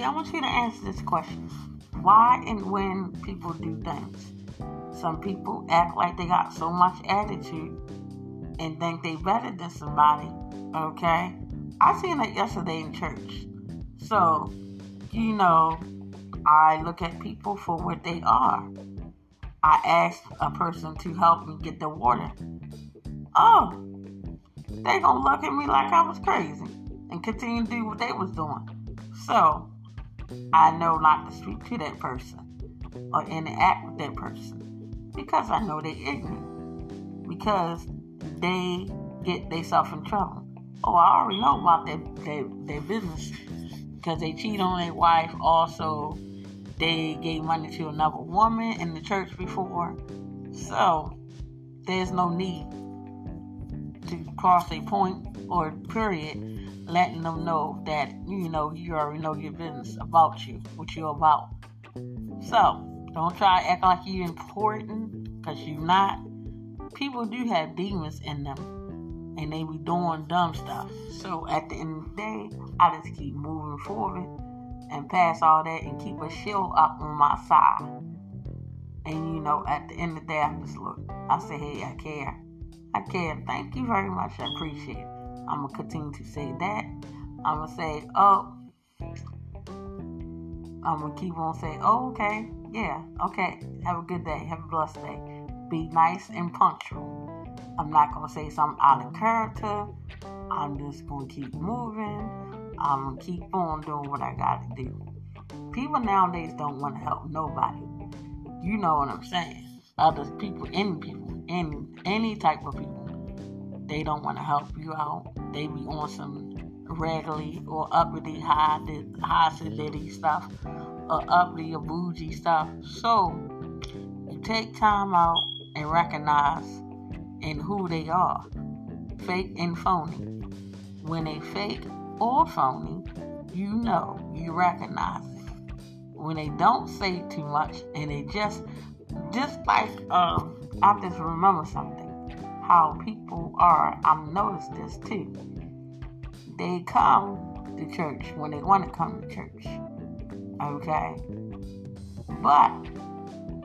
see, I want you to answer this question. Why and when people do things? Some people act like they got so much attitude and think they better than somebody. Okay? I seen it yesterday in church. So, you know, I look at people for what they are. I asked a person to help me get the water. Oh, they gonna look at me like I was crazy and continue to do what they was doing. So I know not to speak to that person or interact with that person because I know they're ignorant. Because they get themselves in trouble. Oh, I already know about their, their, their business because they cheat on their wife. Also, they gave money to another woman in the church before. So, there's no need to cross a point or period letting them know that, you know, you already know your business about you, what you're about. So, don't try to act like you're important because you're not. People do have demons in them and they be doing dumb stuff. So, at the end of the day, I just keep moving forward and pass all that and keep a shield up on my side. And you know, at the end of the day, I just look. I say, hey, I care. I care. Thank you very much. I appreciate it. I'm gonna continue to say that. I'm gonna say, oh, I'm gonna keep on saying, oh, okay, yeah, okay. Have a good day. Have a blessed day. Be nice and punctual. I'm not gonna say something out of character. I'm just gonna keep moving. I'm gonna keep on doing what I gotta do. People nowadays don't want to help nobody. You know what I'm saying? Other people, any people, any any type of people, they don't want to help you out. They be on some regularly or uppity high high fidelity stuff or uppity or bougie stuff. So you take time out and recognize in who they are, fake and phony. When they fake or phony, you know, you recognize it. When they don't say too much and they just, just like, uh, I just remember something. How people are, I've noticed this too. They come to church when they want to come to church. Okay? But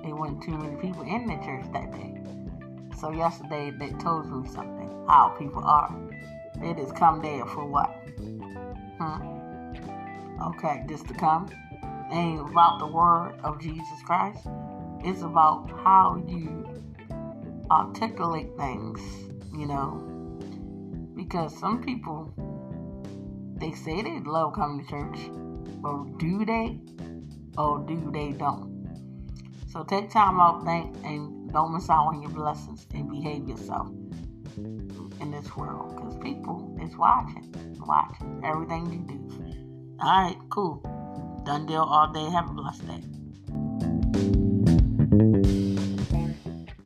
there weren't too many people in the church that day. So yesterday they told me something. How people are. They just come there for what? Hmm? Okay, just to come. It ain't about the word of Jesus Christ. It's about how you articulate things, you know. Because some people they say they love coming to church, but do they? Or do they don't? So take time out, think, and don't miss out on your blessings and behave yourself in this world because people is watching, watching everything you do. All right, cool. Done deal all day. Have a blessed day.